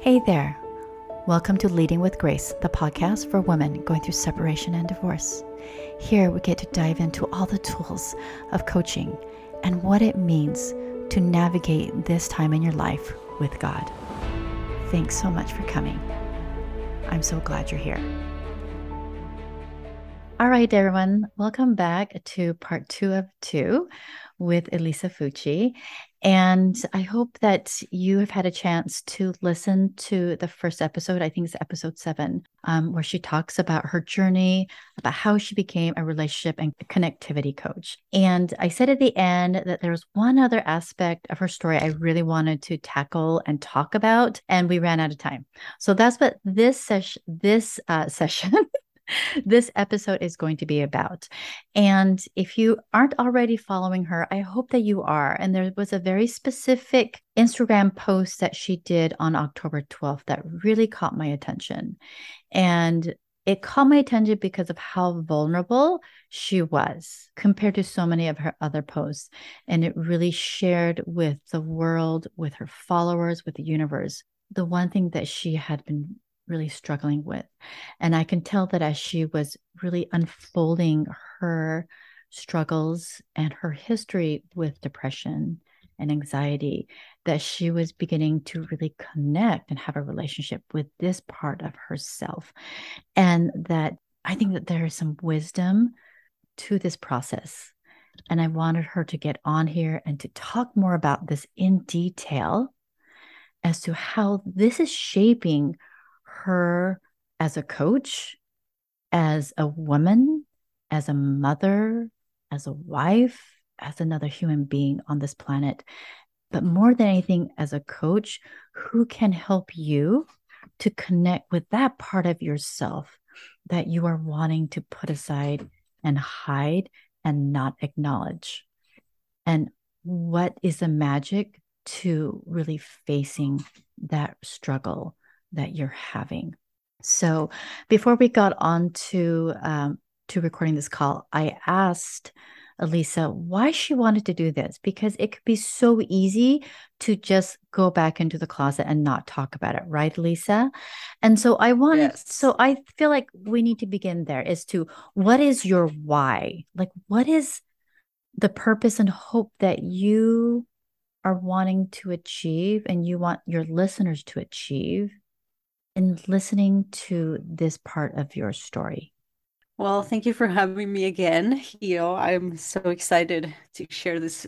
Hey there. Welcome to Leading with Grace, the podcast for women going through separation and divorce. Here we get to dive into all the tools of coaching and what it means to navigate this time in your life with God. Thanks so much for coming. I'm so glad you're here. All right, everyone, welcome back to part two of two with Elisa Fucci. And I hope that you have had a chance to listen to the first episode. I think it's episode seven, um, where she talks about her journey, about how she became a relationship and connectivity coach. And I said at the end that there was one other aspect of her story I really wanted to tackle and talk about, and we ran out of time. So that's what this session, this uh, session. this episode is going to be about. And if you aren't already following her, I hope that you are. And there was a very specific Instagram post that she did on October 12th that really caught my attention. And it caught my attention because of how vulnerable she was compared to so many of her other posts. And it really shared with the world, with her followers, with the universe, the one thing that she had been really struggling with. And I can tell that as she was really unfolding her struggles and her history with depression and anxiety, that she was beginning to really connect and have a relationship with this part of herself. And that I think that there is some wisdom to this process. And I wanted her to get on here and to talk more about this in detail as to how this is shaping her as a coach, as a woman, as a mother, as a wife, as another human being on this planet. But more than anything, as a coach who can help you to connect with that part of yourself that you are wanting to put aside and hide and not acknowledge. And what is the magic to really facing that struggle that you're having. So before we got on to um, to recording this call, I asked Elisa why she wanted to do this because it could be so easy to just go back into the closet and not talk about it, right, Elisa? And so I wanted, yes. so I feel like we need to begin there as to what is your why? Like, what is the purpose and hope that you are wanting to achieve and you want your listeners to achieve in listening to this part of your story. Well, thank you for having me again. You know, I'm so excited to share this.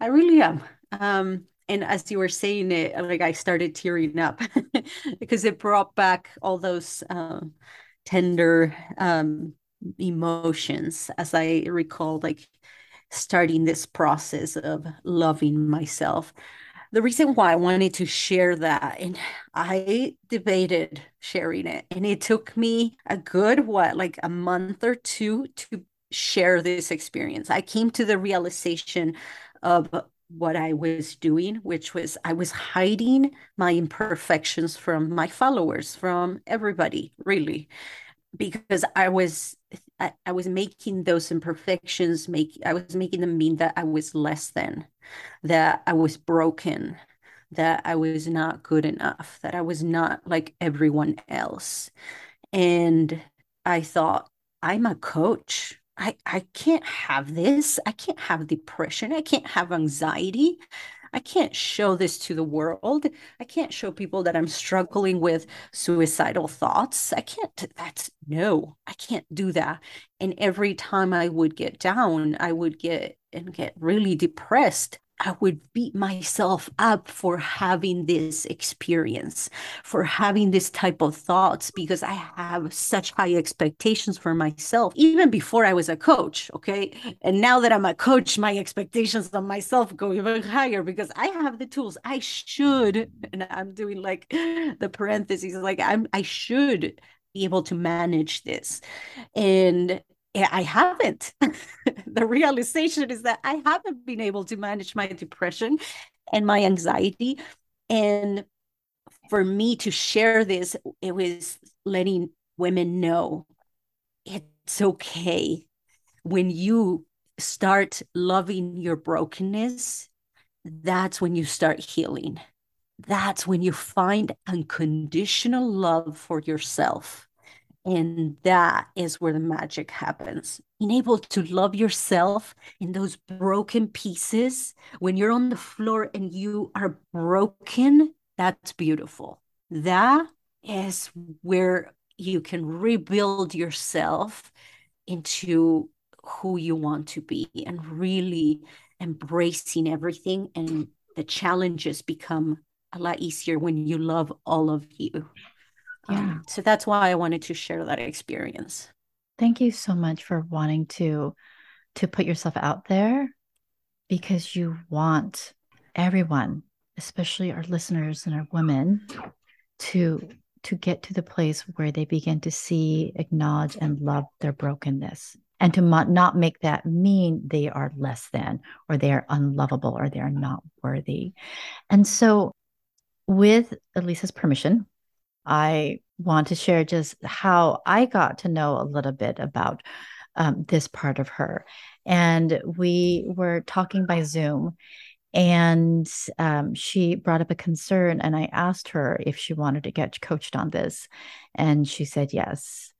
I really am. Um, and as you were saying it, like I started tearing up because it brought back all those um, tender um, emotions as I recall, like starting this process of loving myself the reason why I wanted to share that, and I debated sharing it, and it took me a good, what, like a month or two to share this experience. I came to the realization of what I was doing, which was I was hiding my imperfections from my followers, from everybody, really because I was I, I, was making those imperfections make I was making them mean that I was less than, that I was broken, that I was not good enough, that I was not like everyone else. And I thought, I'm a coach. I, I can't have this. I can't have depression. I can't have anxiety. I can't show this to the world. I can't show people that I'm struggling with suicidal thoughts. I can't, that's no, I can't do that. And every time I would get down, I would get and get really depressed. I would beat myself up for having this experience, for having this type of thoughts, because I have such high expectations for myself, even before I was a coach. Okay. And now that I'm a coach, my expectations on myself go even higher because I have the tools. I should, and I'm doing like the parentheses, like I'm, I should be able to manage this. And Eh, I haven't. the realization is that I haven't been able to manage my depression and my anxiety. And for me to share this, it was letting women know it's okay when you start loving your brokenness. That's when you start healing. that's when you find unconditional love for yourself. And that is where the magic happens. Being able to love yourself in those broken pieces, when you're on the floor and you are broken, that's beautiful. That is where you can rebuild yourself into who you want to be and really embracing everything and the challenges become a lot easier when you love all of you. Yeah. Um, so that's why I wanted to share that experience. Thank you so much for wanting to to put yourself out there because you want everyone, especially our listeners and our women, to to get to the place where they begin to see, acknowledge, and love their brokenness. And to not make that mean they are less than, or they are unlovable, or they are not worthy. And so, with Elisa's permission, I want to share just how I got to know a little bit about um, this part of her. And we were talking by Zoom, and um, she brought up a concern and i asked her if she wanted to get coached on this and she said yes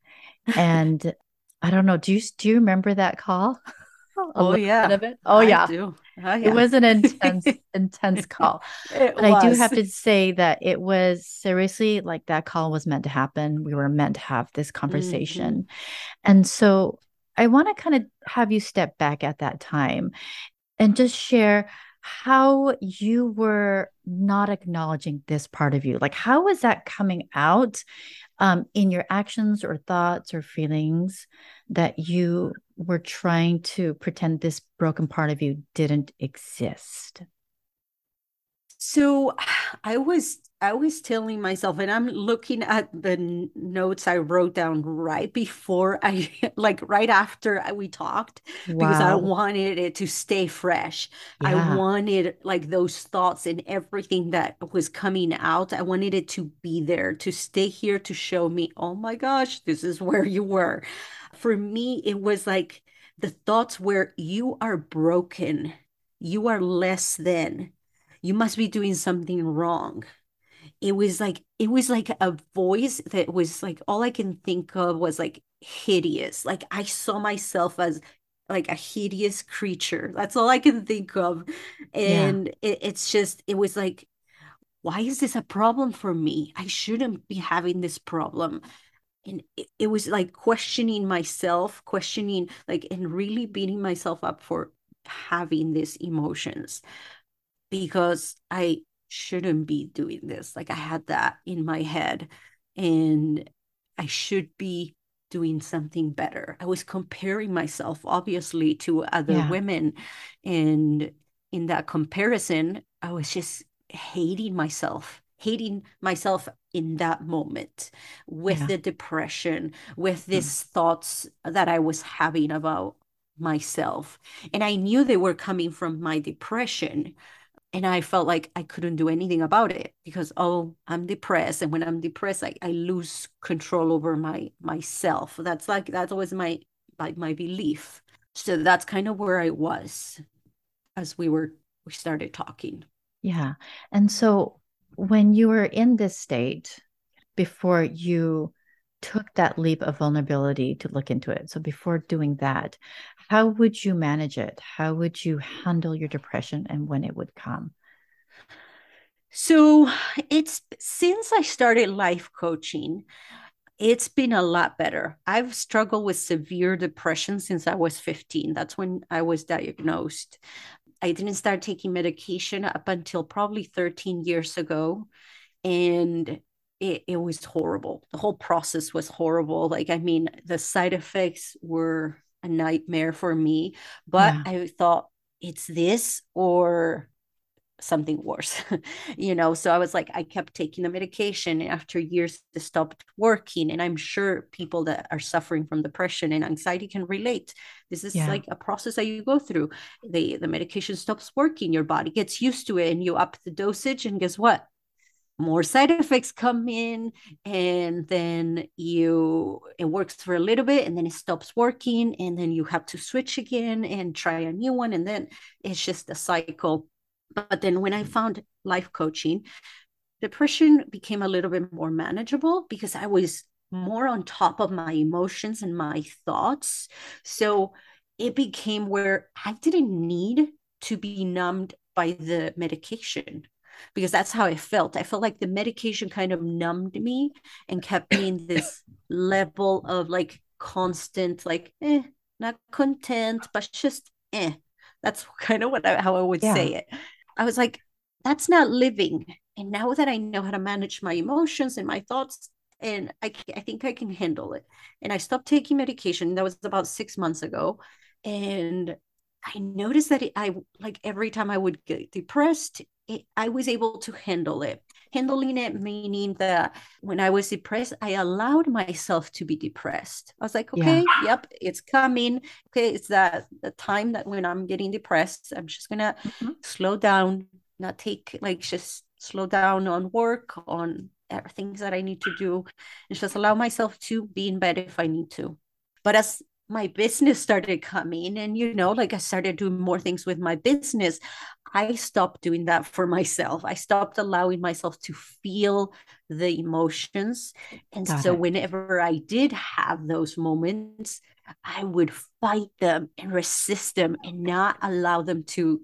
and i don't know do you do you remember that call oh yeah oh yeah. oh yeah it was an intense intense call it but was. i do have to say that it was seriously like that call was meant to happen we were meant to have this conversation mm-hmm. and so i want to kind of have you step back at that time and just share how you were not acknowledging this part of you. Like, how was that coming out um, in your actions or thoughts or feelings that you were trying to pretend this broken part of you didn't exist? So I was I was telling myself, and I'm looking at the notes I wrote down right before I, like right after we talked, wow. because I wanted it to stay fresh. Yeah. I wanted like those thoughts and everything that was coming out. I wanted it to be there, to stay here, to show me, oh my gosh, this is where you were. For me, it was like the thoughts where you are broken, you are less than, you must be doing something wrong it was like it was like a voice that was like all I can think of was like hideous. Like I saw myself as like a hideous creature. That's all I can think of. And yeah. it, it's just it was like why is this a problem for me? I shouldn't be having this problem. And it, it was like questioning myself, questioning like and really beating myself up for having these emotions because I shouldn't be doing this. Like I had that in my head and I should be doing something better. I was comparing myself obviously to other yeah. women and in that comparison I was just hating myself, hating myself in that moment with yeah. the depression, with these mm. thoughts that I was having about myself. And I knew they were coming from my depression and I felt like I couldn't do anything about it because oh I'm depressed and when I'm depressed I, I lose control over my myself. That's like that's always my like my belief. So that's kind of where I was as we were we started talking. Yeah. And so when you were in this state before you took that leap of vulnerability to look into it so before doing that how would you manage it? How would you handle your depression and when it would come? So it's since I started life coaching, it's been a lot better. I've struggled with severe depression since I was 15. That's when I was diagnosed. I didn't start taking medication up until probably 13 years ago. And it, it was horrible. The whole process was horrible. Like, I mean, the side effects were a nightmare for me. But yeah. I thought it's this or something worse you know so i was like i kept taking the medication and after years it stopped working and i'm sure people that are suffering from depression and anxiety can relate this is yeah. like a process that you go through the the medication stops working your body gets used to it and you up the dosage and guess what more side effects come in and then you it works for a little bit and then it stops working and then you have to switch again and try a new one and then it's just a cycle. But then when i mm-hmm. found life coaching depression became a little bit more manageable because I was hmm. more on top of my emotions and my thoughts. So it became where I didn't need to be numbed by the medication because that's how I felt. I felt like the medication kind of numbed me and kept me in this level of like constant, like, eh, not content, but just eh. That's kind of what I, how I would yeah. say it. I was like, that's not living. And now that I know how to manage my emotions and my thoughts, and I, I think I can handle it. And I stopped taking medication. That was about six months ago. And I noticed that it, I like every time I would get depressed, it, I was able to handle it. Handling it meaning that when I was depressed, I allowed myself to be depressed. I was like, okay, yeah. yep, it's coming. Okay, it's that the time that when I'm getting depressed, I'm just gonna mm-hmm. slow down, not take like just slow down on work, on things that I need to do, and just allow myself to be in bed if I need to. But as my business started coming and you know like i started doing more things with my business i stopped doing that for myself i stopped allowing myself to feel the emotions and Got so it. whenever i did have those moments i would fight them and resist them and not allow them to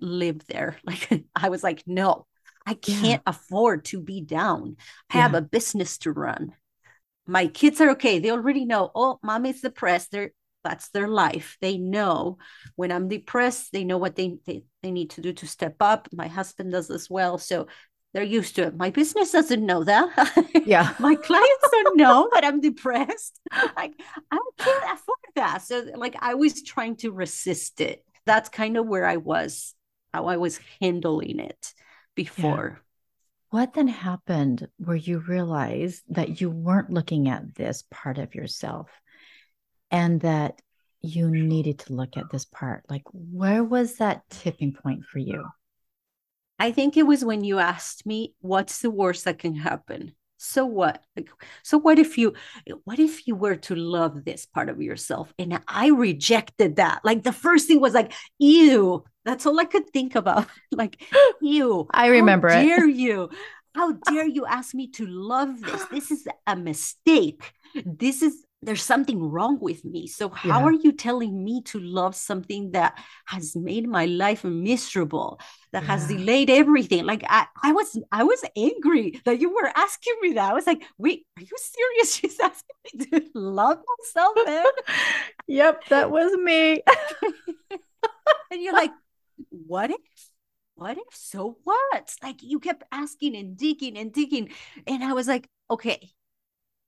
live there like i was like no i can't yeah. afford to be down i yeah. have a business to run my kids are okay. They already know, oh, mommy's depressed. They're that's their life. They know when I'm depressed, they know what they, they, they need to do to step up. My husband does as well. So they're used to it. My business doesn't know that. Yeah. my clients don't know that I'm depressed. Like I can't afford that. So like I was trying to resist it. That's kind of where I was, how I was handling it before. Yeah. What then happened where you realized that you weren't looking at this part of yourself and that you needed to look at this part? Like, where was that tipping point for you? I think it was when you asked me, what's the worst that can happen? So what? So what if you what if you were to love this part of yourself? And I rejected that. Like the first thing was like, ew, that's all I could think about. like, you. I remember how it. Dare you? How dare you ask me to love this? This is a mistake. This is there's something wrong with me. So how yeah. are you telling me to love something that has made my life miserable, that yeah. has delayed everything? Like I, I was I was angry that you were asking me that. I was like, wait, are you serious? She's asking me to love myself. Man. yep, that was me. and you're like, what if? What if? So what? Like you kept asking and digging and digging. And I was like, okay,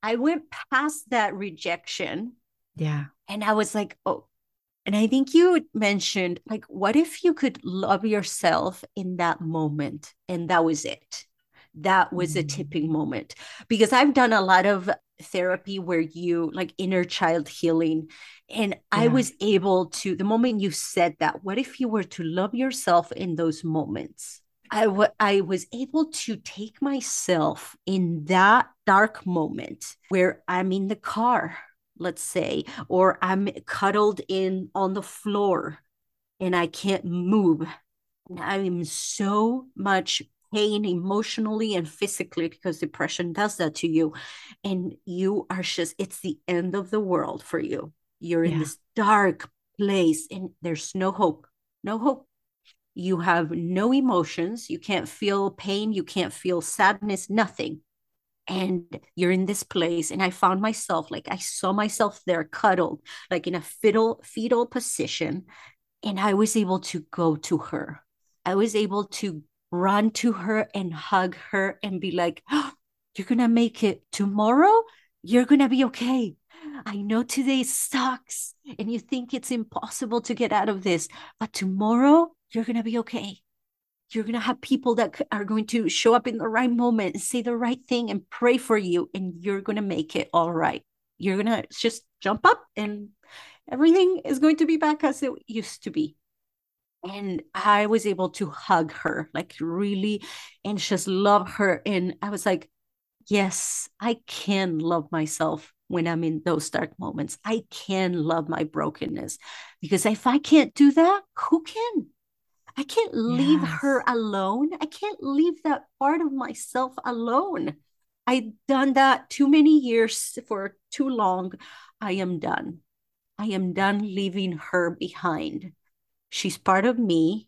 I went past that rejection. Yeah. And I was like, oh, and I think you mentioned, like, what if you could love yourself in that moment? And that was it. That was mm-hmm. a tipping moment. Because I've done a lot of therapy where you like inner child healing. And yeah. I was able to, the moment you said that, what if you were to love yourself in those moments? I, w- I was able to take myself in that dark moment where I'm in the car, let's say, or I'm cuddled in on the floor and I can't move. I'm so much pain emotionally and physically because depression does that to you. And you are just, it's the end of the world for you. You're yeah. in this dark place and there's no hope, no hope. You have no emotions. You can't feel pain. You can't feel sadness nothing. And you're in this place. And i found myself like i saw myself there cuddled like in a fetal fetal position. And i was able to go to her. I was able to run to her and hug her and be like oh, you're gonna make it tomorrow you're gonna be okay I know today sucks and you think it's impossible to get out of this, but tomorrow you're going to be okay. You're going to have people that are going to show up in the right moment and say the right thing and pray for you, and you're going to make it all right. You're going to just jump up and everything is going to be back as it used to be. And I was able to hug her, like really, and just love her. And I was like, yes, I can love myself when I'm in those dark moments. I can love my brokenness because if I can't do that, who can? I can't leave yes. her alone. I can't leave that part of myself alone. I've done that too many years for too long. I am done. I am done leaving her behind. She's part of me.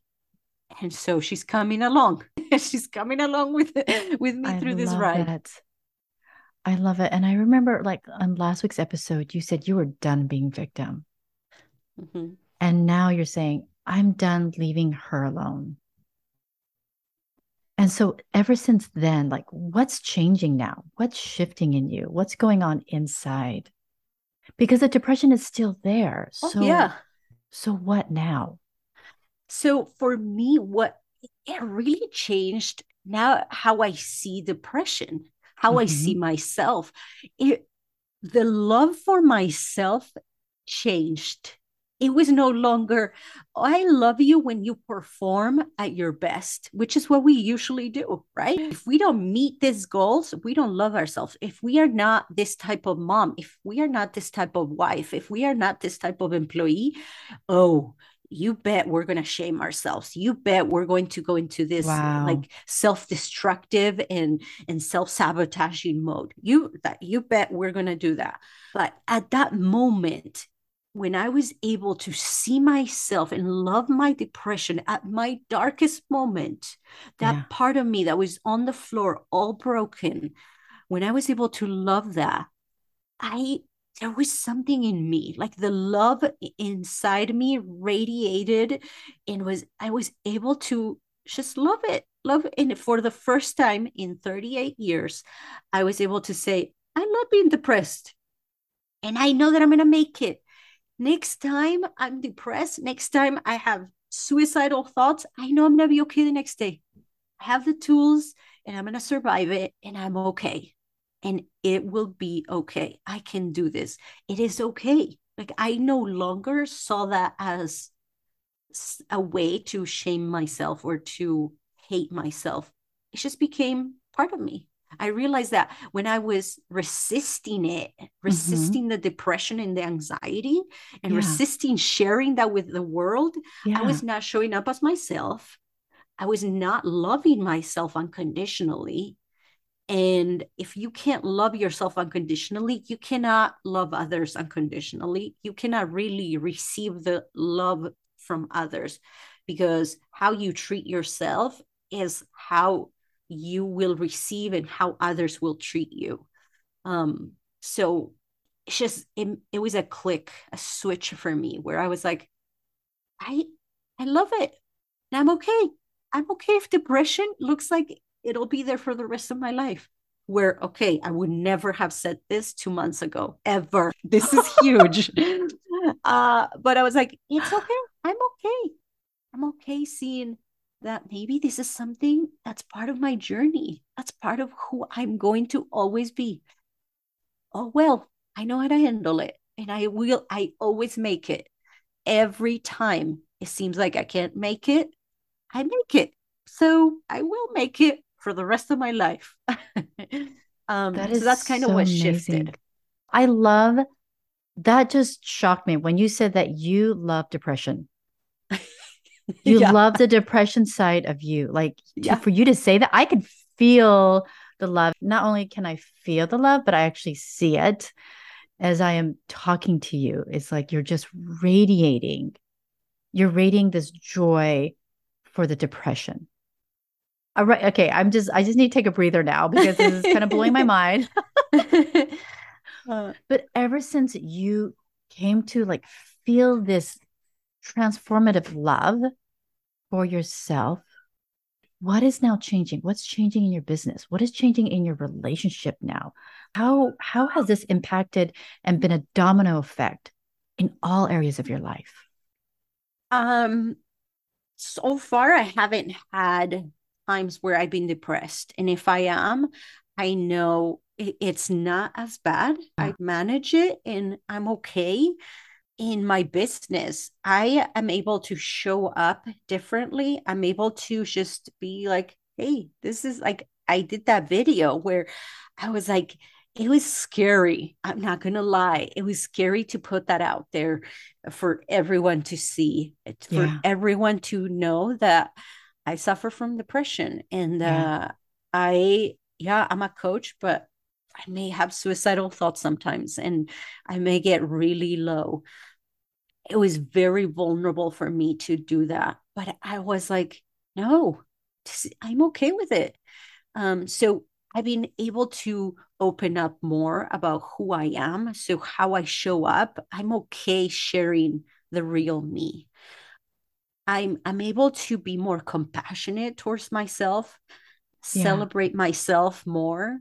And so she's coming along. she's coming along with with me I through this ride. That. I love it. And I remember like on last week's episode, you said you were done being victim. Mm-hmm. And now you're saying, I'm done leaving her alone. And so ever since then, like what's changing now? What's shifting in you? What's going on inside? Because the depression is still there. Oh, so yeah. So what now? So for me, what it really changed now how I see depression, how mm-hmm. I see mm-hmm. myself. It the love for myself changed it was no longer i love you when you perform at your best which is what we usually do right if we don't meet these goals we don't love ourselves if we are not this type of mom if we are not this type of wife if we are not this type of employee oh you bet we're going to shame ourselves you bet we're going to go into this wow. like self-destructive and and self-sabotaging mode you that you bet we're going to do that but at that moment when I was able to see myself and love my depression at my darkest moment, that yeah. part of me that was on the floor, all broken, when I was able to love that, I there was something in me like the love inside me radiated and was i was able to just love it love it and for the first time in 38 years i was able to say i'm not being depressed and i know that i'm going to make it next time I'm depressed, next time I have suicidal thoughts, I know I'm going to be okay the next day. I have the tools and I'm going to survive it and I'm okay. And it will be okay. I can do this. It is okay. Like I no longer saw that as a way to shame myself or to hate myself. It just became part of me. I realized that when I was resisting it, mm-hmm. resisting mm-hmm. the depression and the anxiety, and yeah. resisting sharing that with the world, yeah. I was not showing up as myself. I was not loving myself unconditionally. And if you can't love yourself unconditionally, you cannot love others unconditionally. You cannot really receive the love from others because how you treat yourself is how you will receive and how others will treat you. Um, so it's just it, it was a click, a switch for me where I was like, I I love it. And I'm okay. I'm okay if depression looks like it'll be there for the rest of my life. Where okay, I would never have said this two months ago, ever. This is huge. uh, but I was like, it's okay. I'm okay. I'm okay seeing that maybe this is something that's part of my journey. That's part of who I'm going to always be. Oh, well, I know how to handle it. And I will, I always make it. Every time it seems like I can't make it, I make it. So I will make it for the rest of my life. um, that is so that's kind so of what amazing. shifted. I love that just shocked me when you said that you love depression. You yeah. love the depression side of you. Like yeah. for you to say that, I could feel the love. Not only can I feel the love, but I actually see it as I am talking to you. It's like you're just radiating. You're radiating this joy for the depression. All right. Okay. I'm just, I just need to take a breather now because this is kind of blowing my mind. uh, but ever since you came to like feel this transformative love for yourself, what is now changing? What's changing in your business? What is changing in your relationship now? How how has this impacted and been a domino effect in all areas of your life? Um so far I haven't had times where I've been depressed. And if I am, I know it's not as bad. I manage it and I'm okay in my business, I am able to show up differently. I'm able to just be like, hey, this is like, I did that video where I was like, it was scary. I'm not going to lie. It was scary to put that out there for everyone to see, for yeah. everyone to know that I suffer from depression. And yeah. uh, I, yeah, I'm a coach, but I may have suicidal thoughts sometimes and I may get really low. It was very vulnerable for me to do that. But I was like, no, I'm okay with it. Um, so I've been able to open up more about who I am. So, how I show up, I'm okay sharing the real me. I'm, I'm able to be more compassionate towards myself, yeah. celebrate myself more.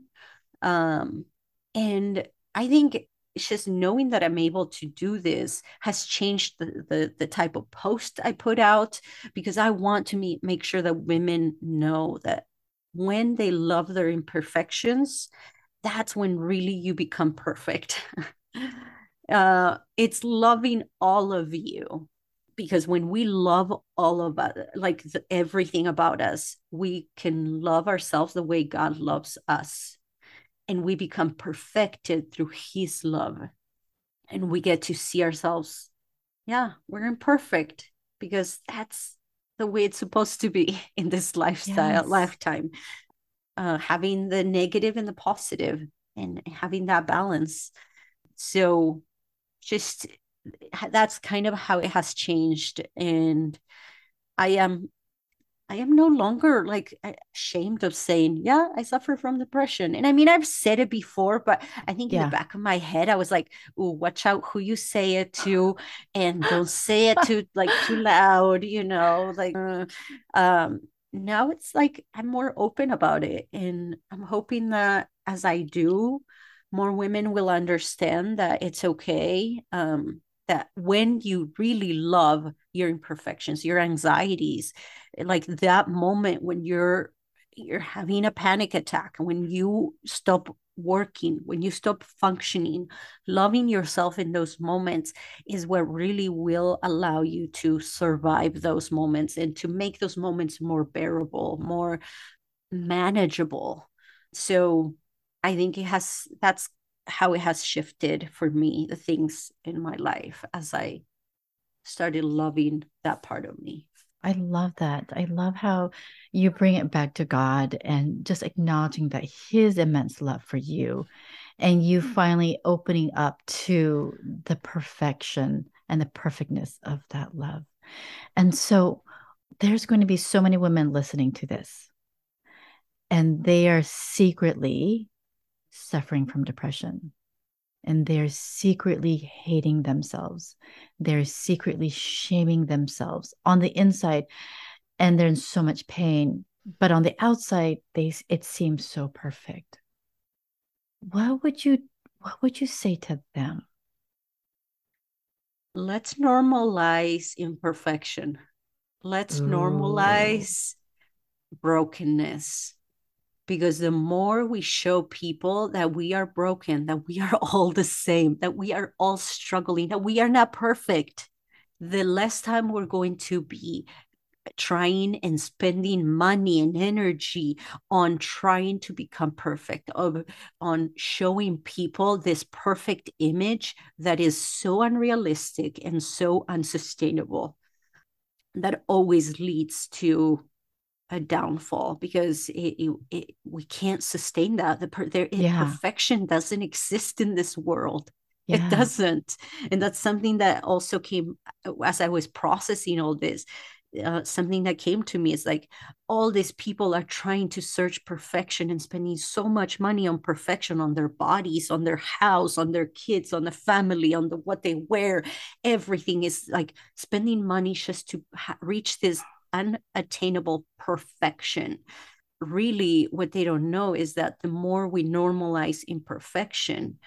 Um, and I think it's just knowing that I'm able to do this has changed the, the, the type of post I put out because I want to meet, make sure that women know that when they love their imperfections, that's when really you become perfect. uh, it's loving all of you because when we love all of us, like the, everything about us, we can love ourselves the way God loves us. And we become perfected through His love. And we get to see ourselves, yeah, we're imperfect because that's the way it's supposed to be in this lifestyle yes. lifetime uh, having the negative and the positive and having that balance so just that's kind of how it has changed and i am I am no longer like ashamed of saying, yeah, I suffer from depression. And I mean, I've said it before, but I think yeah. in the back of my head, I was like, oh, watch out who you say it to and don't say it too like too loud, you know, like uh, um now it's like I'm more open about it. And I'm hoping that as I do, more women will understand that it's okay. Um, that when you really love your imperfections, your anxieties, like that moment when you're you're having a panic attack, when you stop working, when you stop functioning, loving yourself in those moments is what really will allow you to survive those moments and to make those moments more bearable, more manageable. So I think it has that's how it has shifted for me, the things in my life as I started loving that part of me. I love that. I love how you bring it back to God and just acknowledging that His immense love for you and you mm. finally opening up to the perfection and the perfectness of that love. And so there's going to be so many women listening to this, and they are secretly suffering from depression and they're secretly hating themselves. They're secretly shaming themselves on the inside, and they're in so much pain. But on the outside, they it seems so perfect. What would you what would you say to them? Let's normalize imperfection. Let's Ooh. normalize brokenness because the more we show people that we are broken, that we are all the same, that we are all struggling, that we are not perfect, the less time we're going to be trying and spending money and energy on trying to become perfect of on showing people this perfect image that is so unrealistic and so unsustainable. That always leads to a downfall because it, it, it, we can't sustain that. The per, there, yeah. perfection doesn't exist in this world. Yeah. It doesn't, and that's something that also came as I was processing all this. Uh, something that came to me is like all these people are trying to search perfection and spending so much money on perfection on their bodies on their house on their kids on the family on the what they wear everything is like spending money just to ha- reach this unattainable perfection. Really, what they don't know is that the more we normalize imperfection,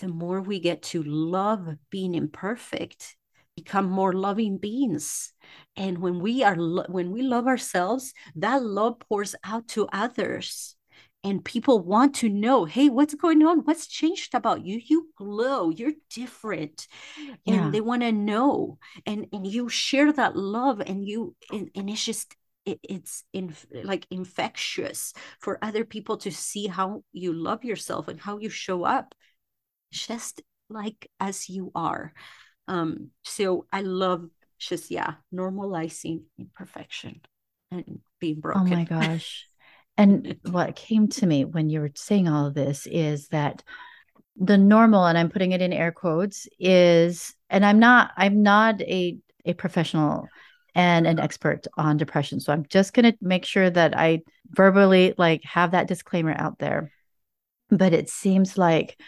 the more we get to love being imperfect become more loving beings and when we are when we love ourselves that love pours out to others and people want to know hey what's going on? What's changed about you? You glow. You're different. Yeah. and they want to know. And and you share that love and you and, and it's just it, it's in like infectious for other people to see how you love yourself and how you show up just like as you are. Um so i love just yeah normalizing imperfection and being broken oh my gosh and what came to me when you were saying all of this is that the normal and i'm putting it in air quotes is and i'm not i'm not a a professional and an expert on depression. So i'm just going to make sure that i verbally like have that disclaimer out there. But it seems like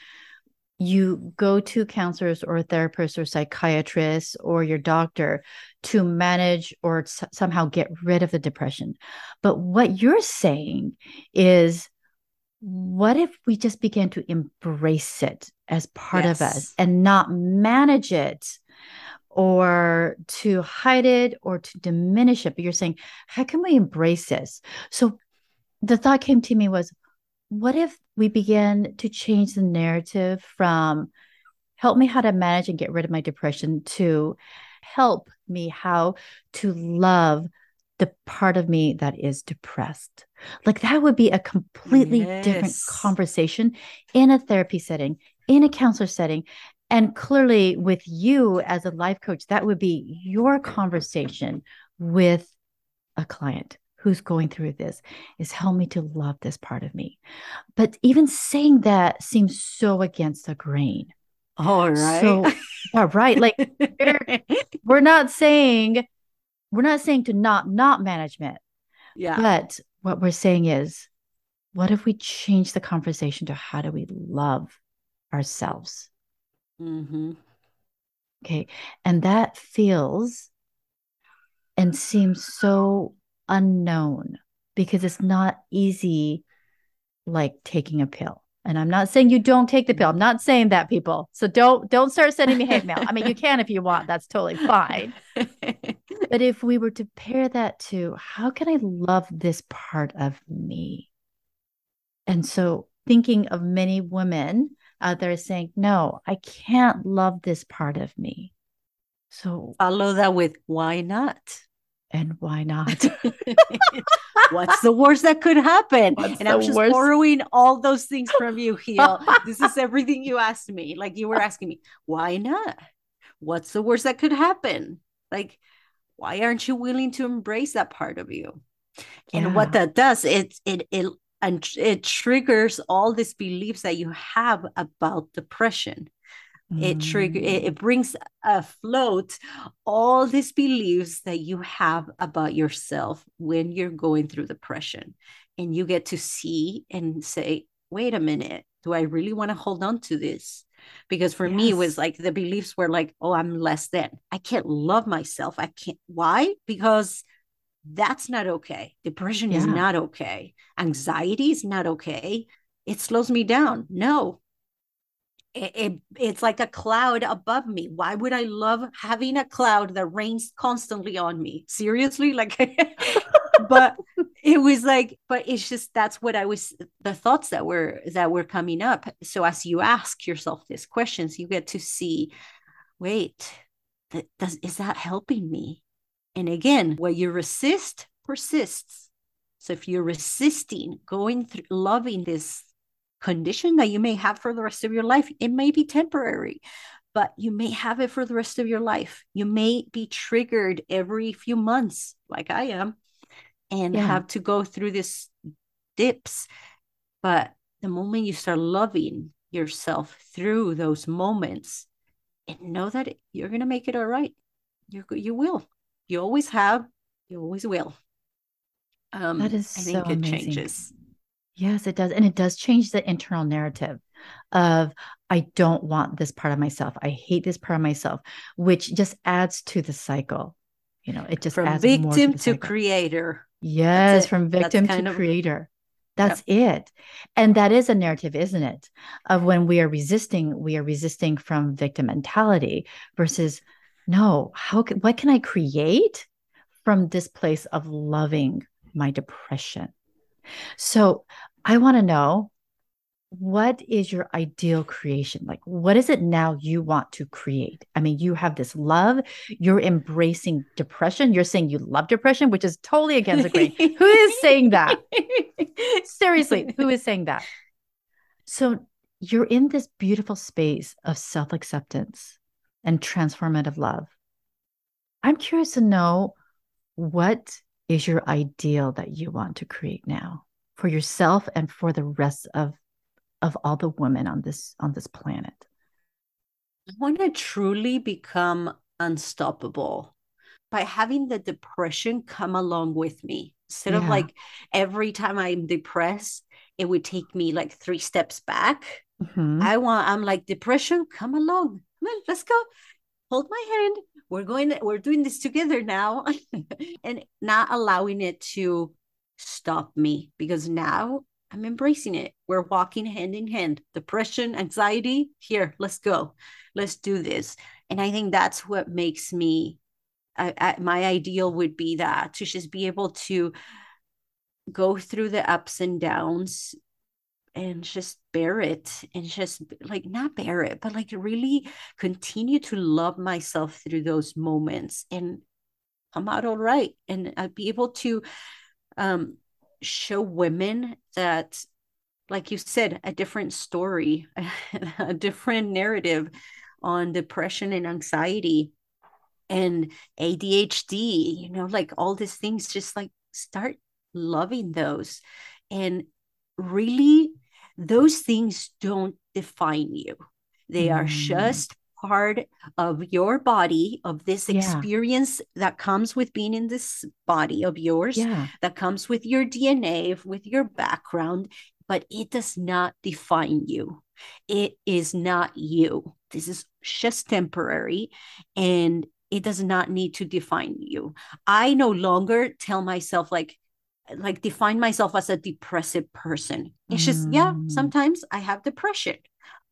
you go to counselors or therapists or psychiatrists or your doctor to manage or s- somehow get rid of the depression. But what you're saying is, what if we just began to embrace it as part yes. of us and not manage it or to hide it or to diminish it? But you're saying, how can we embrace this? So the thought came to me was, what if we begin to change the narrative from help me how to manage and get rid of my depression to help me how to love the part of me that is depressed. Like that would be a completely yes. different conversation in a therapy setting, in a counselor setting. And clearly, with you as a life coach, that would be your conversation with a client who's going through this is help me to love this part of me. But even saying that seems so against the grain. All right. So, yeah, right. Like we're, we're not saying we're not saying to not not management. Yeah. But what we're saying is, what if we change the conversation to how do we love ourselves? Mm-hmm. Okay. And that feels and seems so unknown because it's not easy like taking a pill. And I'm not saying you don't take the pill. I'm not saying that people. So don't don't start sending me hate mail. I mean, you can if you want. That's totally fine. but if we were to pair that to how can I love this part of me? And so thinking of many women out there saying, "No, I can't love this part of me." So follow that with why not? And why not? What's the worst that could happen? What's and I'm just worst? borrowing all those things from you, Hyo. this is everything you asked me. Like you were asking me, why not? What's the worst that could happen? Like, why aren't you willing to embrace that part of you? And what that does, it it it and it triggers all these beliefs that you have about depression it trigger it, mm. it, brings afloat all these beliefs that you have about yourself when you're going through depression. And you get to see and say wait a minute do i really want to hold on to this? Because for yes. me it was like the beliefs were like oh i'm less than. I can't love myself. I can't. Why? Because that's not okay. Depression yeah. is not okay. Anxiety is not okay. It slows me down. No it, it, it's like a cloud above me. Why would i love having a cloud that rains constantly on me? Seriously? Like but it was like but it's just that's what i was the thoughts that were that were coming up. So as you ask yourself these questions you get to see wait does is that helping me? And again what you resist persists. So if you're resisting going through loving this condition that you may have for the rest of your life. It may be temporary, but you may have it for the rest of your life. You may be triggered every few months, like I am, and yeah. have to go through this dips. But the moment you start loving yourself through those moments and know that you're going to make it all right, you, you will. You always have, you always will. Um, that is I think so it amazing. changes. Yes, it does. And it does change the internal narrative of I don't want this part of myself. I hate this part of myself, which just adds to the cycle. You know, it just from adds victim to, to creator. Yes, from victim to of, creator. That's yep. it. And that is a narrative, isn't it? Of when we are resisting, we are resisting from victim mentality versus no, how can what can I create from this place of loving my depression? So I want to know what is your ideal creation? Like, what is it now you want to create? I mean, you have this love, you're embracing depression. You're saying you love depression, which is totally against the grain. who is saying that? Seriously, who is saying that? So, you're in this beautiful space of self acceptance and transformative love. I'm curious to know what is your ideal that you want to create now for yourself and for the rest of of all the women on this on this planet? I want to truly become unstoppable by having the depression come along with me. Instead yeah. of like every time i'm depressed it would take me like three steps back. Mm-hmm. i want i'm like depression come along. Come on let's go. Hold my hand. We're going we're doing this together now. And not allowing it to stop me because now I'm embracing it. We're walking hand in hand. Depression, anxiety, here, let's go. Let's do this. And I think that's what makes me, I, I, my ideal would be that to just be able to go through the ups and downs and just bear it and just like not bear it, but like really continue to love myself through those moments and come out all right. And I'd be able to um show women that like you said a different story a different narrative on depression and anxiety and ADHD you know like all these things just like start loving those and really those things don't define you they mm. are just part of your body of this yeah. experience that comes with being in this body of yours yeah. that comes with your dna with your background but it does not define you it is not you this is just temporary and it does not need to define you i no longer tell myself like like define myself as a depressive person it's mm. just yeah mm. sometimes i have depression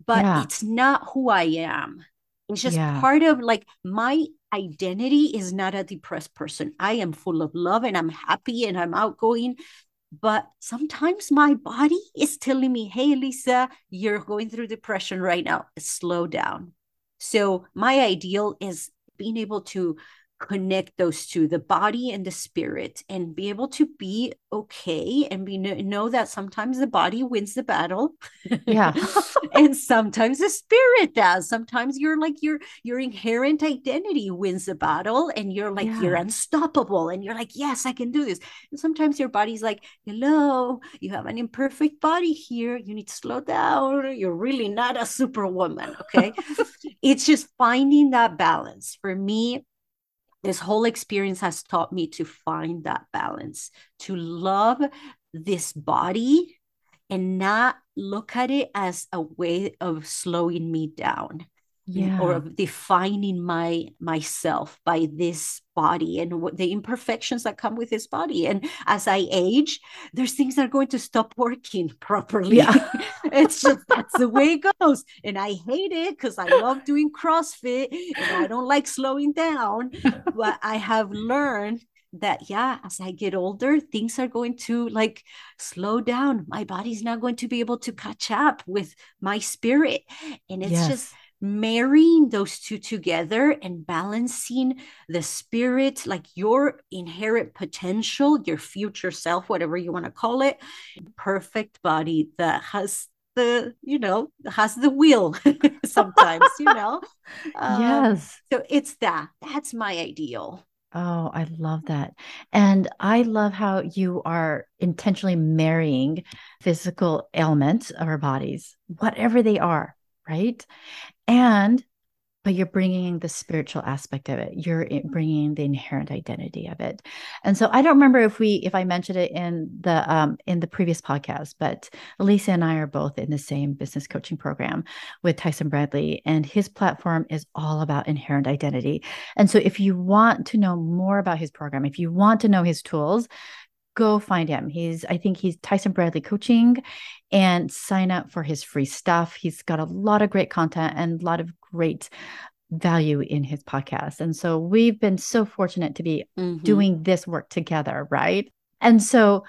but yeah. it's not who i am it's just yeah. part of like my identity is not a depressed person. I am full of love and I'm happy and I'm outgoing. But sometimes my body is telling me, hey, Lisa, you're going through depression right now. Slow down. So, my ideal is being able to connect those two the body and the spirit and be able to be okay and be know that sometimes the body wins the battle. Yeah. And sometimes the spirit does. Sometimes you're like your your inherent identity wins the battle and you're like yeah. you're unstoppable and you're like yes i can do this. And sometimes your body's like hello you have an imperfect body here. You need to slow down. You're really not a superwoman okay? It's just finding that balance. For me this whole experience has taught me to find that balance, to love this body and not look at it as a way of slowing me down yeah. or of defining my myself by this body and what the imperfections that come with this body and as i age there's things that are going to stop working properly yeah. it's just that's the way it goes and i hate it because i love doing crossfit and i don't like slowing down but i have learned that yeah as i get older things are going to like slow down my body's not going to be able to catch up with my spirit and it's yes. just marrying those two together and balancing the spirit, like your inherent potential, your future self, whatever you want to call it, perfect body that has the you know has the wheel sometimes you know um, yes so it's that that's my ideal Oh, I love that. And I love how you are intentionally marrying physical ailments of our bodies, whatever they are, right? And but you're bringing the spiritual aspect of it. You're bringing the inherent identity of it. And so i don't remember if we if i mentioned it in the um in the previous podcast but elisa and i are both in the same business coaching program with tyson bradley and his platform is all about inherent identity. And so if you want to know more about his program if you want to know his tools go find him. He's, I think he's Tyson Bradley Coaching and sign up for his free stuff. He's got a lot of great content and a lot of great value in his podcast. And so we've been so fortunate to be mm-hmm. doing this work together, right? And so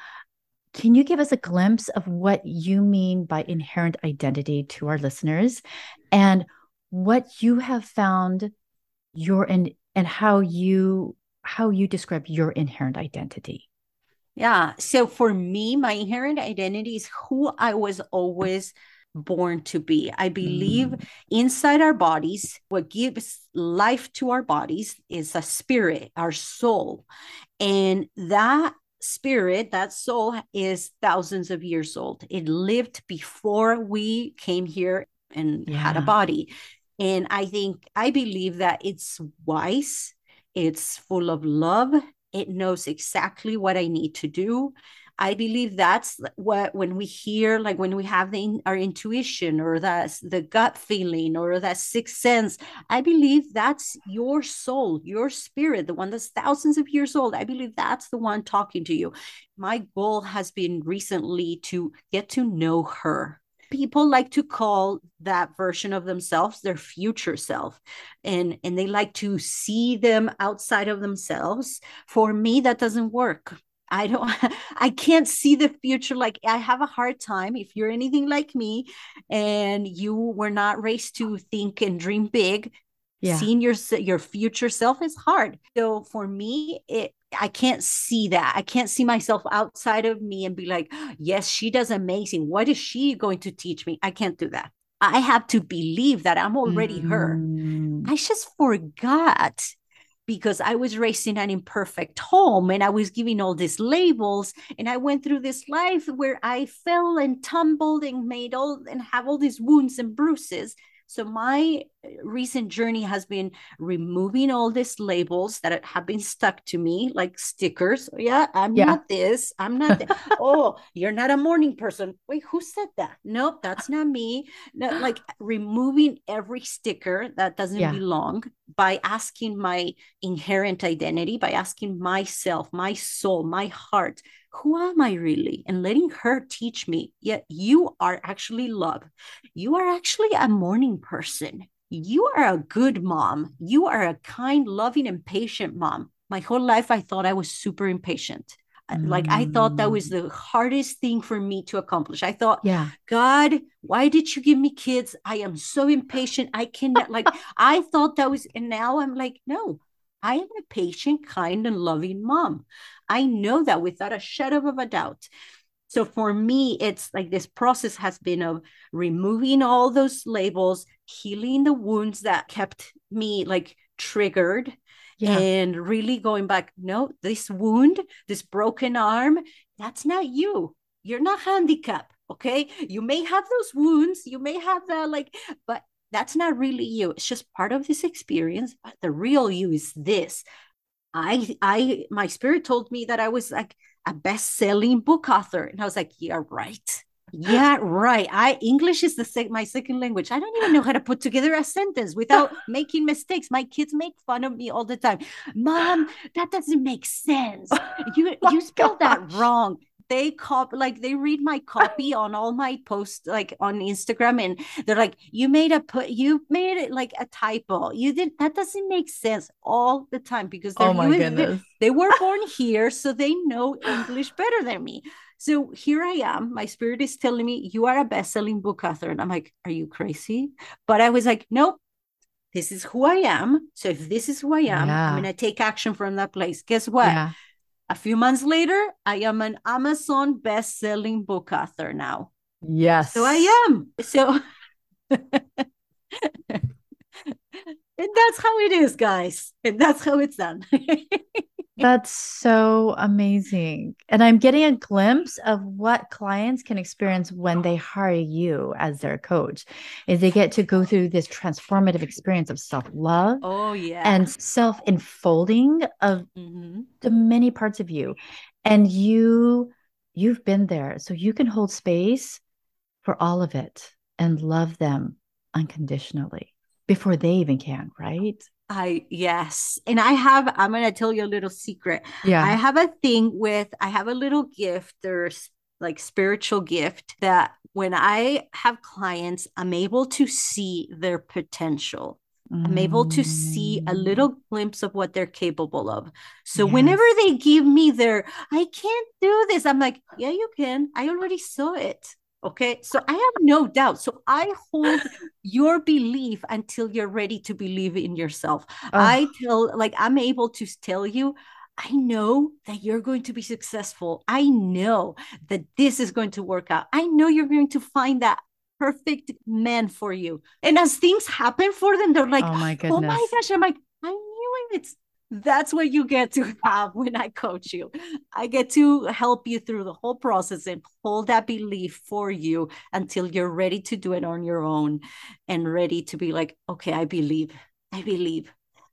can you give us a glimpse of what you mean by inherent identity to our listeners and what you have found your and and how you how you describe your inherent identity? Yeah. So for me, my inherent identity is who I was always born to be. I believe mm. inside our bodies, what gives life to our bodies is a spirit, our soul. And that spirit, that soul is thousands of years old. It lived before we came here and yeah. had a body. And I think, I believe that it's wise, it's full of love, it knows exactly what I need to do. I believe that's what when we hear, like when we have the, our intuition or that's the gut feeling or that sixth sense, I believe that's your soul, your spirit, the one that's thousands of years old. I believe that's the one talking to you. My goal has been recently to get to know her people like to call that version of themselves their future self and and they like to see them outside of themselves for me that doesn't work I don't, I can't see the future. Like I have a hard time if you're anything like me and you were not raised to think and dream big. Yeah. Seeing your your future self is hard. So for me, it I can't see that. I can't see myself outside of me and be like, yes, she does amazing. What is she going to teach me? I can't do that. I have to believe that I'm already mm. her. I just forgot because I was raised in an imperfect home and I was giving all these labels. And I went through this life where I fell and tumbled and made all and have all these wounds and bruises. So my recent journey has been removing all these labels that have been stuck to me, like stickers. Oh, yeah, I'm yeah. not this. I'm not. Th- oh, you're not a morning person. Wait, who said that? Nope, that's not me. No, like removing every sticker that doesn't yeah. belong by asking my inherent identity, by asking myself, my soul, my heart, who am I really? And letting her teach me, yet you are actually love. You are actually a morning person. You are a good mom. You are a kind, loving, and patient mom. My whole life, I thought I was super impatient. Mm. Like I thought that was mm. the hardest thing for me to accomplish. I thought, yeah, God, why did you give me kids? I am so impatient. I cannot like I thought that was, and now I'm like, no, I am a patient, kind, and loving mom. I know that without a shadow of a doubt. So for me, it's like this process has been of removing all those labels, healing the wounds that kept me like triggered, yeah. and really going back. No, this wound, this broken arm, that's not you. You're not handicapped. Okay. You may have those wounds, you may have that, like, but that's not really you. It's just part of this experience. But the real you is this. I I my spirit told me that I was like a best-selling book author. And I was like, yeah, right. Yeah, right. I English is the sec- my second language. I don't even know how to put together a sentence without making mistakes. My kids make fun of me all the time. Mom, that doesn't make sense. You oh you spelled gosh. that wrong they cop like they read my copy on all my posts like on Instagram and they're like you made a put you made it like a typo you did that doesn't make sense all the time because they're oh my goodness. They, they were born here so they know English better than me so here I am my spirit is telling me you are a best-selling book author and I'm like are you crazy but I was like nope this is who I am so if this is who I am yeah. I'm going to take action from that place guess what yeah a few months later, I am an Amazon best-selling book author now. Yes. So I am. So and that's how it is, guys. And that's how it's done. That's so amazing. And I'm getting a glimpse of what clients can experience when they hire you as their coach. Is they get to go through this transformative experience of self-love. Oh yeah. And self-enfolding of mm-hmm. the many parts of you. And you you've been there. So you can hold space for all of it and love them unconditionally before they even can, right? I yes. And I have I'm going to tell you a little secret. Yeah. I have a thing with I have a little gift there's like spiritual gift that when I have clients I'm able to see their potential. I'm able to see a Mm. little glimpse of what they're capable of. So Yes. whenever they give me their, I can't do this, I'm like, yeah, you can. I already saw it. Okay. So I have no doubt. So I hold your belief until you're ready to believe in yourself. I Oh, tell, like, I'm able to tell you, I know that you're going to be successful. I know that this is going to work out. I know you're going to find that perfect man for you. And as things happen for them, they're like, oh my goodness. oh my gosh. I'm like, I knew it. That's what you get to have when I coach you. I get to help you through the whole process and hold that belief for you until you're ready to do it on your own and ready to be like, okay, I believe, I believe.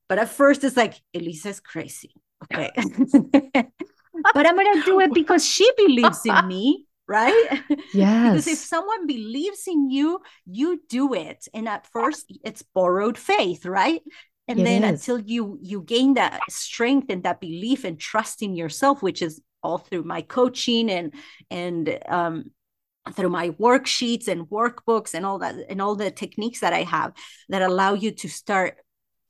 But at first, it's like, Elisa's crazy. Okay. but I'm going to do it because she believes in me, right? Yes. because if someone believes in you, you do it. And at first, it's borrowed faith, right? And it then is. until you you gain that strength and that belief and trust in yourself, which is all through my coaching and and um, through my worksheets and workbooks and all that and all the techniques that I have that allow you to start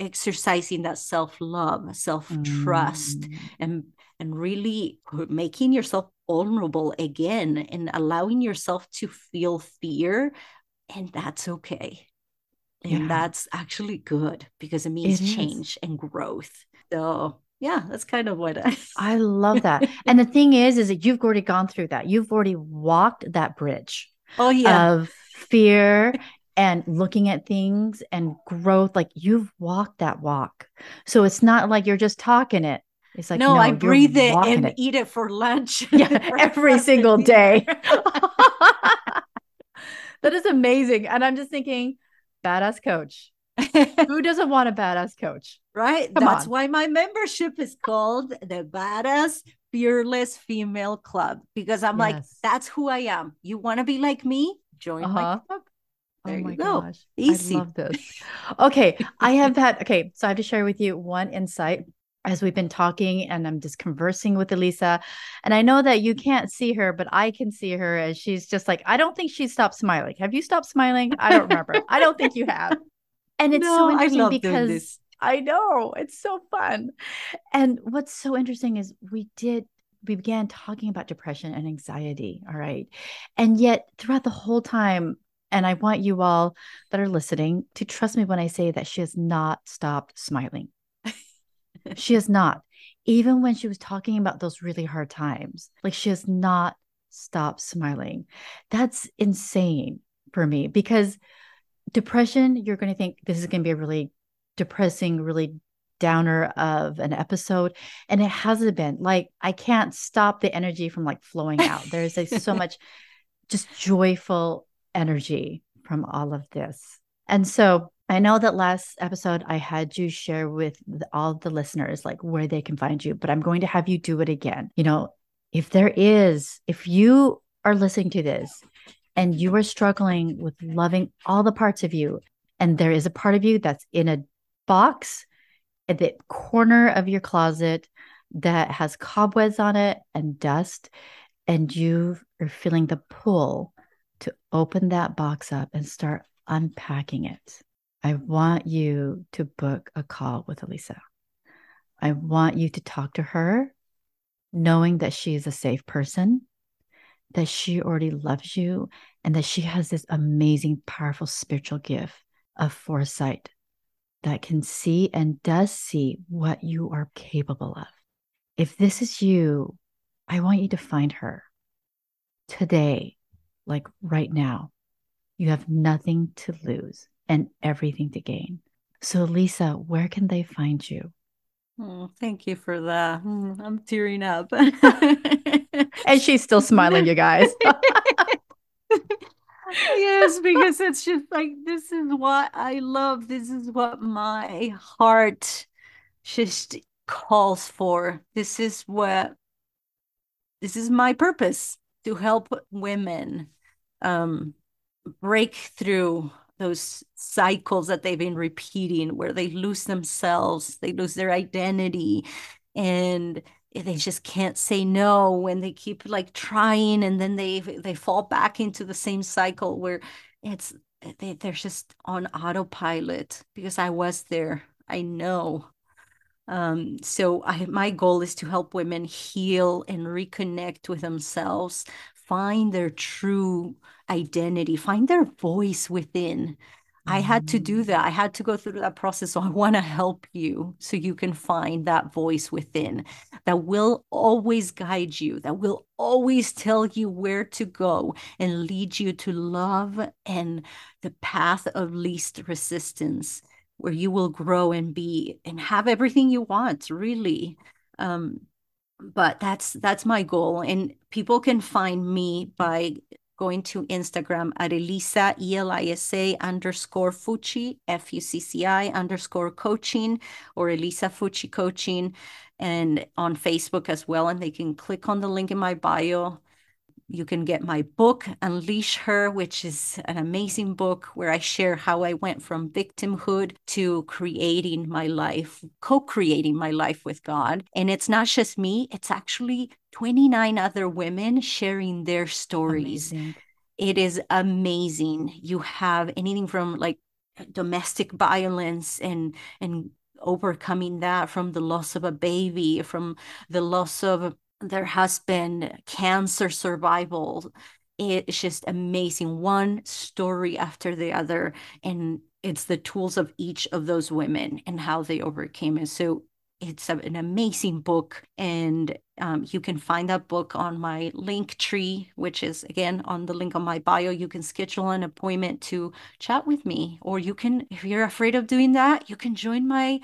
exercising that self-love, self-trust Mm. and and really making yourself vulnerable again and allowing yourself to feel fear and that's okay. And that's actually good because it it means is. change and growth. So, yeah, that's kind of what I I love that. And the thing is, is that you've already gone through that. You've already walked that bridge Oh yeah. of fear and looking at things and growth. Like you've walked that walk. So it's not like you're just talking it. It's like, No, no, I breathe it and it. eat it for lunch. Yeah, every single day. That is amazing. And I'm just thinking, badass coach. Who doesn't want a badass coach? right? Come That's on. why my membership is called the Badass Fearless Female Club because I'm like, that's who I am. You want to be like me? Join my Uh-huh. club. Oh There my you go. gosh. Easy. I love this. Okay. I have had, okay. So I have to share with you one insight as we've been talking and I'm just conversing with Elisa. And I know that you can't see her, but I can see her as she's just like, I don't think she stopped smiling. Have you stopped smiling? I don't remember. I don't think you have. And it's so No, I interesting because. I know it's so fun. And what's so interesting is we did, we began talking about depression and anxiety. All right. And yet throughout the whole time, and I want you all that are listening to trust me when I say that she has not stopped smiling. She has not. Even when she was talking about those really hard times, like she has not stopped smiling. That's insane for me because depression, you're going to think this is going to be a really depressing, really downer of an episode. And it hasn't been. Like, I can't stop the energy from like flowing out. There's like so much just joyful energy from all of this. And so I know that last episode I had you share with all the listeners like where they can find you, but I'm going to have you do it again. You know, if there is, if you are listening to this and you are struggling with loving all the parts of you, and there is a part of you that's in a box at the corner of your closet that has cobwebs on it and dust, and you are feeling the pull to open that box up and start unpacking it. I want you to book a call with Elisa. I want you to talk to her, knowing that she is a safe person, that she already loves you, and that she has this amazing, powerful spiritual gift of foresight that can see and does see what you are capable of. If this is you, I want you to find her today, like right now. You have nothing to lose and everything to gain. So, Lisa, where can they find you? Oh, thank you for that. Mm, I'm tearing up. And she's still smiling, you guys. yes, because it's just like this is what I love. This is what my heart just calls for. This is what this is my purpose to help women um break through those cycles that they've been repeating where they lose themselves, they lose their identity, and they just can't say no when they keep like trying and then they they fall back into the same cycle where it's they, they're just on autopilot because I was there. I know. Um, so I, my goal is to help women heal and reconnect with themselves, find their true identity, find their voice within. I had to do that. I had to go through that process. So I want to help you so you can find that voice within that will always guide you, that will always tell you where to go and lead you to love and the path of least resistance, where you will grow and be and have everything you want, really. Um, but that's that's my goal and people can find me by going to Instagram at Elisa, E-L-I-S-A underscore Fucci, F-U-C-C-I underscore coaching or Elisa Fucci coaching and on Facebook as well. And they can click on the link in my bio. You can get my book, Unleash Her, which is an amazing book where I share how I went from victimhood to creating my life, co creating my life with God. And it's not just me, it's actually 29 other women sharing their stories. Amazing. It is amazing. You have anything from like domestic violence and and overcoming that from the loss of a baby, from the loss of their husband, cancer survival. It's just amazing. One story after the other. And it's the tools of each of those women and how they overcame it. So it's an amazing book. And um, you can find that book on my Linktree, which is again on the link on my bio. You can schedule an appointment to chat with me, or you can, if you're afraid of doing that, you can join my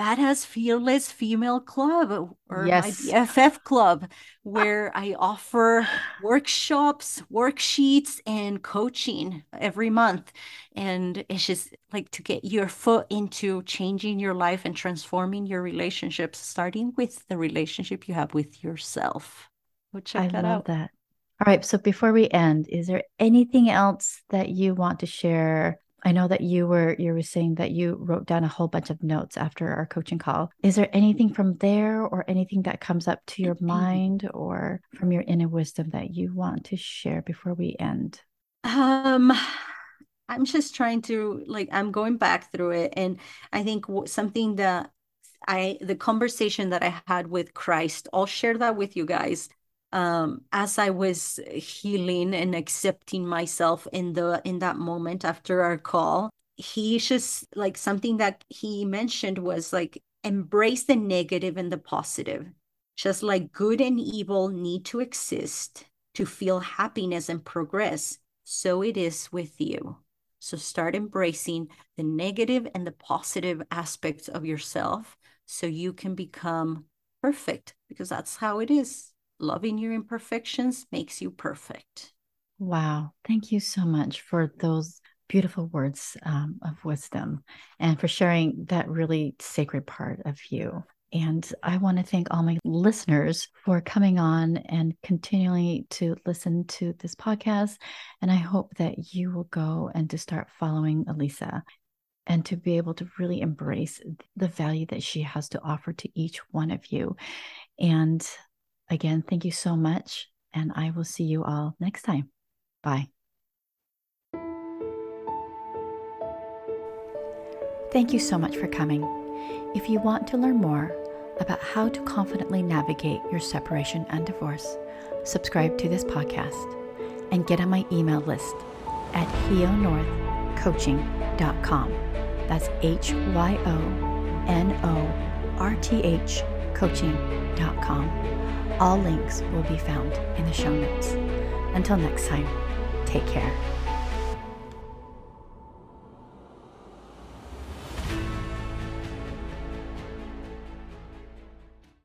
Badass Fearless Female Club or yes. my BFF Club, ah. where I offer workshops, worksheets, and coaching every month. And it's just like to get your foot into changing your life and transforming your relationships, starting with the relationship you have with yourself. Check I that love out. that. All right. So before we end, is there anything else that you want to share I know that you were you were saying that you wrote down a whole bunch of notes after our coaching call. Is there anything from there or anything that comes up to your mind or from your inner wisdom that you want to share before we end? Um I'm just trying to like I'm going back through it and I think something that I the conversation that I had with Christ, I'll share that with you guys um, as I was healing and accepting myself in the in that moment after our call, he just like something that he mentioned was like embrace the negative and the positive. Just like good and evil need to exist to feel happiness and progress, so it is with you. So start embracing the negative and the positive aspects of yourself so you can become perfect because that's how it is loving your imperfections makes you perfect. Wow. Thank you so much for those beautiful words um, of wisdom and for sharing that really sacred part of you. And I want to thank all my listeners for coming on and continuing to listen to this podcast. And I hope that you will go and to start following Elisa and to be able to really embrace the value that she has to offer to each one of you. And Again, thank you so much. And I will see you all next time. Bye. Thank you so much for coming. If you want to learn more about how to confidently navigate your separation and divorce, subscribe to this podcast and get on my email list at hyonorthcoaching.com. That's H Y O N O R T H coaching.com. All links will be found in the show notes. Until next time, take care.